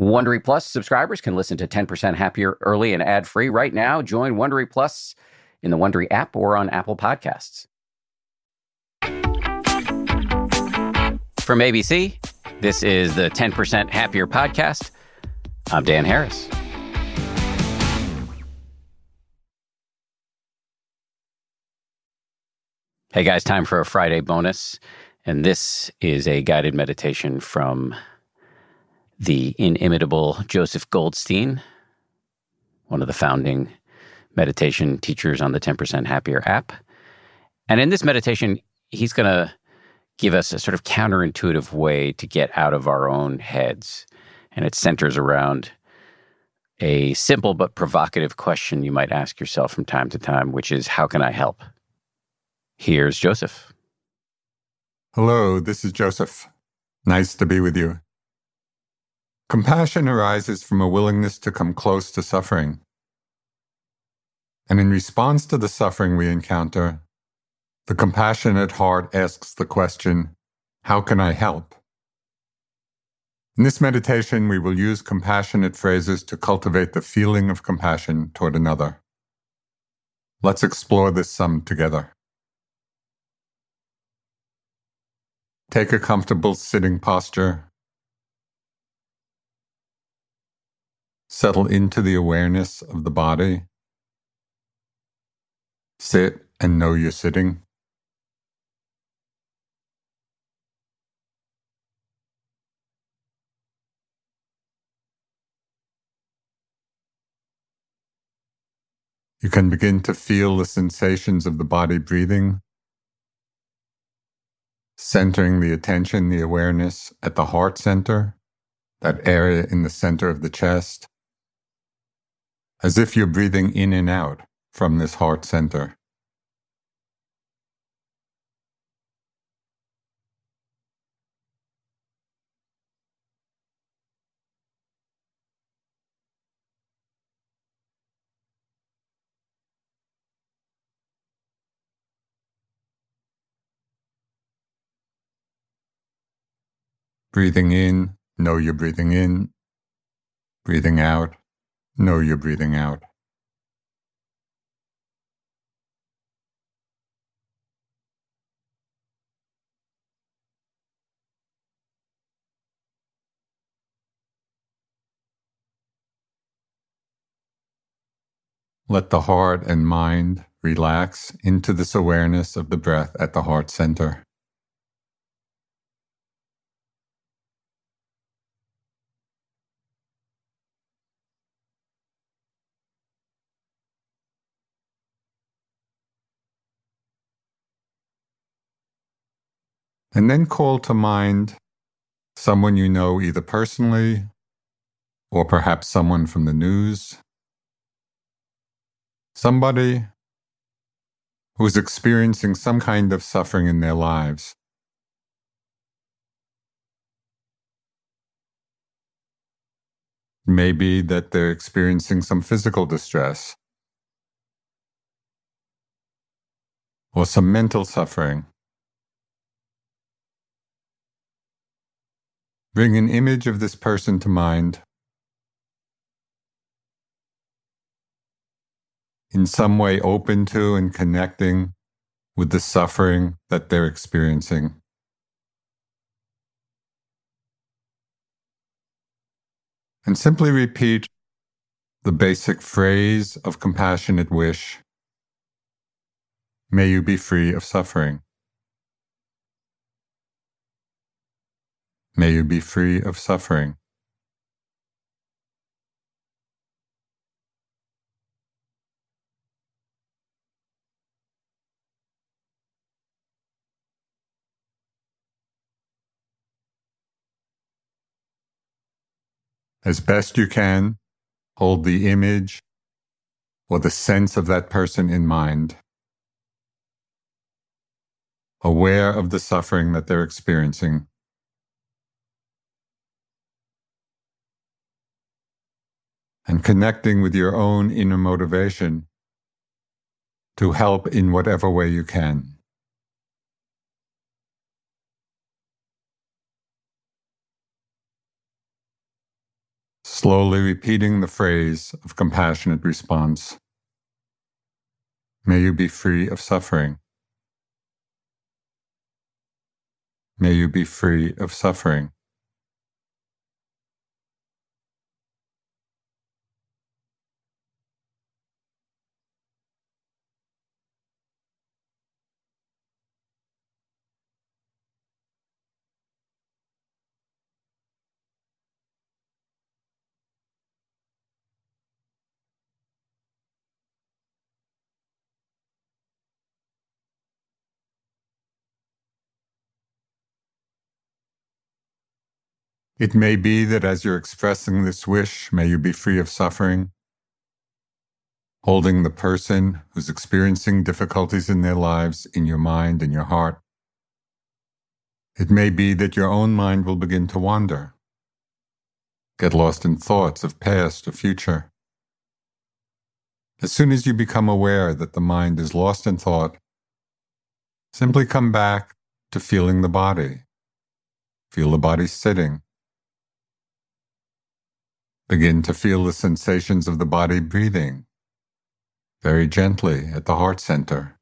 Wondery Plus subscribers can listen to 10% Happier early and ad free right now. Join Wondery Plus in the Wondery app or on Apple Podcasts. From ABC, this is the 10% Happier podcast. I'm Dan Harris. Hey guys, time for a Friday bonus. And this is a guided meditation from the inimitable Joseph Goldstein, one of the founding meditation teachers on the 10% Happier app. And in this meditation, he's going to give us a sort of counterintuitive way to get out of our own heads. And it centers around a simple but provocative question you might ask yourself from time to time, which is How can I help? Here's Joseph. Hello, this is Joseph. Nice to be with you. Compassion arises from a willingness to come close to suffering. And in response to the suffering we encounter, the compassionate heart asks the question, How can I help? In this meditation, we will use compassionate phrases to cultivate the feeling of compassion toward another. Let's explore this some together. Take a comfortable sitting posture. Settle into the awareness of the body. Sit and know you're sitting. You can begin to feel the sensations of the body breathing centering the attention, the awareness at the heart center, that area in the center of the chest, as if you're breathing in and out from this heart center. Breathing in, know you're breathing in. Breathing out, know you're breathing out. Let the heart and mind relax into this awareness of the breath at the heart center. And then call to mind someone you know either personally or perhaps someone from the news. Somebody who's experiencing some kind of suffering in their lives. Maybe that they're experiencing some physical distress or some mental suffering. Bring an image of this person to mind. In some way, open to and connecting with the suffering that they're experiencing. And simply repeat the basic phrase of compassionate wish May you be free of suffering. May you be free of suffering. As best you can, hold the image or the sense of that person in mind, aware of the suffering that they're experiencing. And connecting with your own inner motivation to help in whatever way you can. slowly repeating the phrase of compassionate response. May you be free of suffering. May you be free of suffering. It may be that as you're expressing this wish, may you be free of suffering, holding the person who's experiencing difficulties in their lives in your mind and your heart. It may be that your own mind will begin to wander, get lost in thoughts of past or future. As soon as you become aware that the mind is lost in thought, simply come back to feeling the body. Feel the body sitting Begin to feel the sensations of the body breathing very gently at the heart center.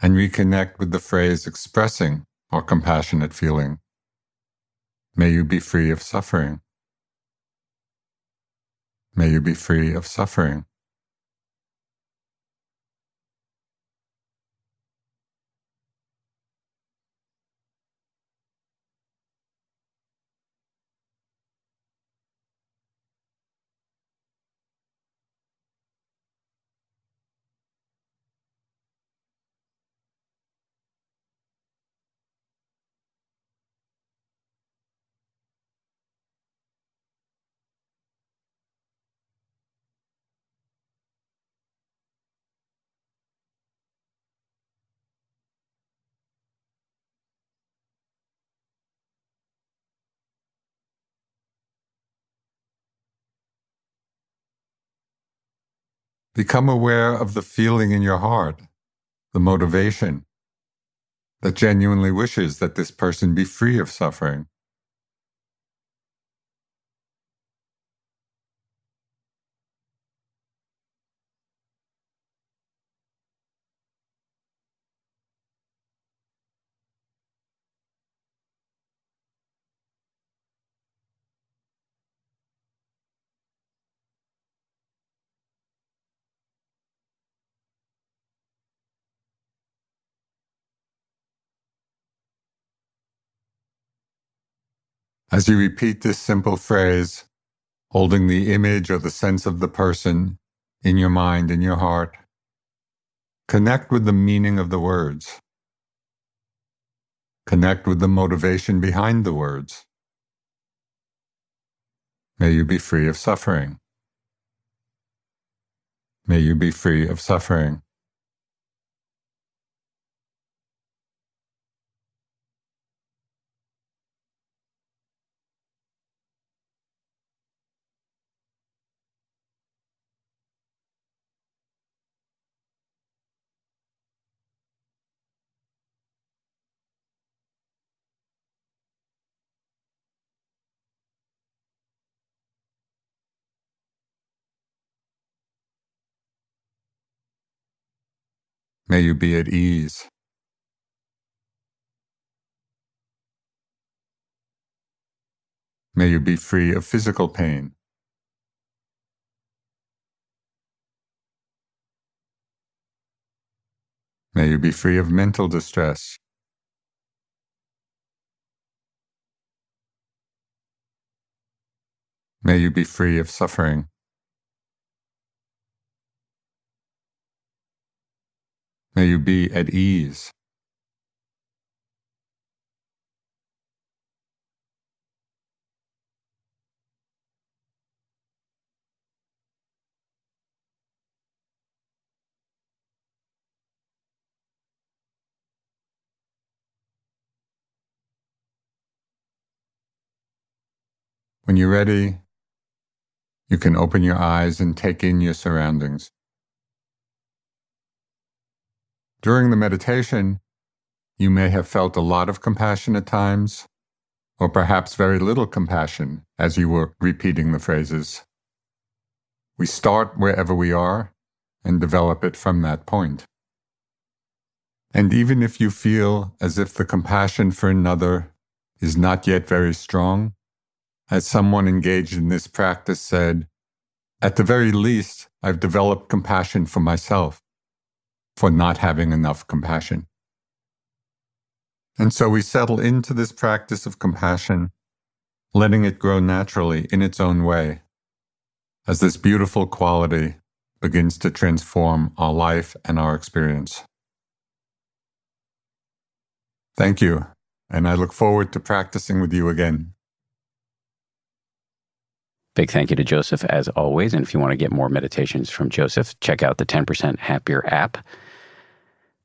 And reconnect with the phrase expressing our compassionate feeling. May you be free of suffering. May you be free of suffering. Become aware of the feeling in your heart, the motivation that genuinely wishes that this person be free of suffering. As you repeat this simple phrase, holding the image or the sense of the person in your mind, in your heart, connect with the meaning of the words. Connect with the motivation behind the words. May you be free of suffering. May you be free of suffering. May you be at ease. May you be free of physical pain. May you be free of mental distress. May you be free of suffering. May you be at ease. When you're ready, you can open your eyes and take in your surroundings. During the meditation, you may have felt a lot of compassion at times, or perhaps very little compassion as you were repeating the phrases. We start wherever we are and develop it from that point. And even if you feel as if the compassion for another is not yet very strong, as someone engaged in this practice said, at the very least, I've developed compassion for myself for not having enough compassion. And so we settle into this practice of compassion, letting it grow naturally in its own way, as this beautiful quality begins to transform our life and our experience. Thank you, and I look forward to practicing with you again. Big thank you to Joseph as always. And if you want to get more meditations from Joseph, check out the 10% Happier app.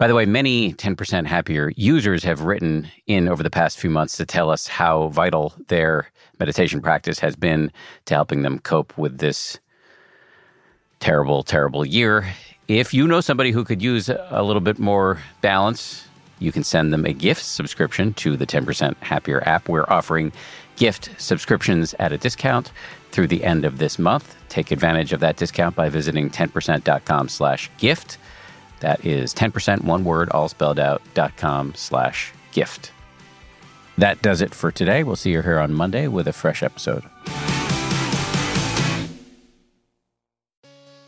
By the way, many 10% Happier users have written in over the past few months to tell us how vital their meditation practice has been to helping them cope with this terrible, terrible year. If you know somebody who could use a little bit more balance, you can send them a gift subscription to the 10% Happier app. We're offering gift subscriptions at a discount through the end of this month. Take advantage of that discount by visiting 10%.com slash gift. That is 10% one word, all spelled out, dot com slash gift. That does it for today. We'll see you here on Monday with a fresh episode.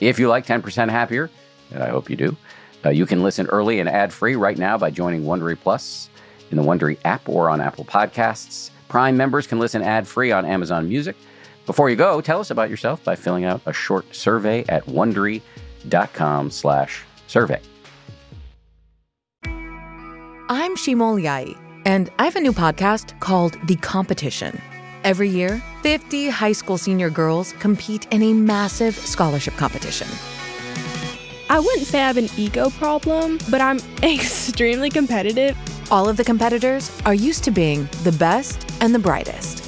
If you like 10% Happier, and I hope you do, uh, you can listen early and ad free right now by joining Wondery Plus in the Wondery app or on Apple Podcasts. Prime members can listen ad free on Amazon Music. Before you go, tell us about yourself by filling out a short survey at wondery.com slash survey. I'm Shima Oliaee, and I have a new podcast called The Competition. Every year, 50 high school senior girls compete in a massive scholarship competition. I wouldn't say I have an ego problem, but I'm extremely competitive. All of the competitors are used to being the best and the brightest,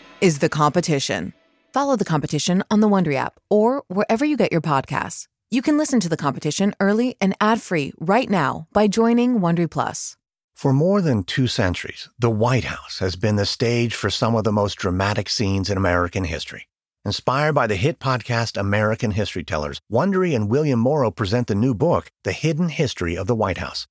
is The Competition. Follow The Competition on the Wondery app or wherever you get your podcasts. You can listen to The Competition early and ad-free right now by joining Wondery Plus. For more than two centuries, the White House has been the stage for some of the most dramatic scenes in American history. Inspired by the hit podcast American History Tellers, Wondery and William Morrow present the new book, The Hidden History of the White House.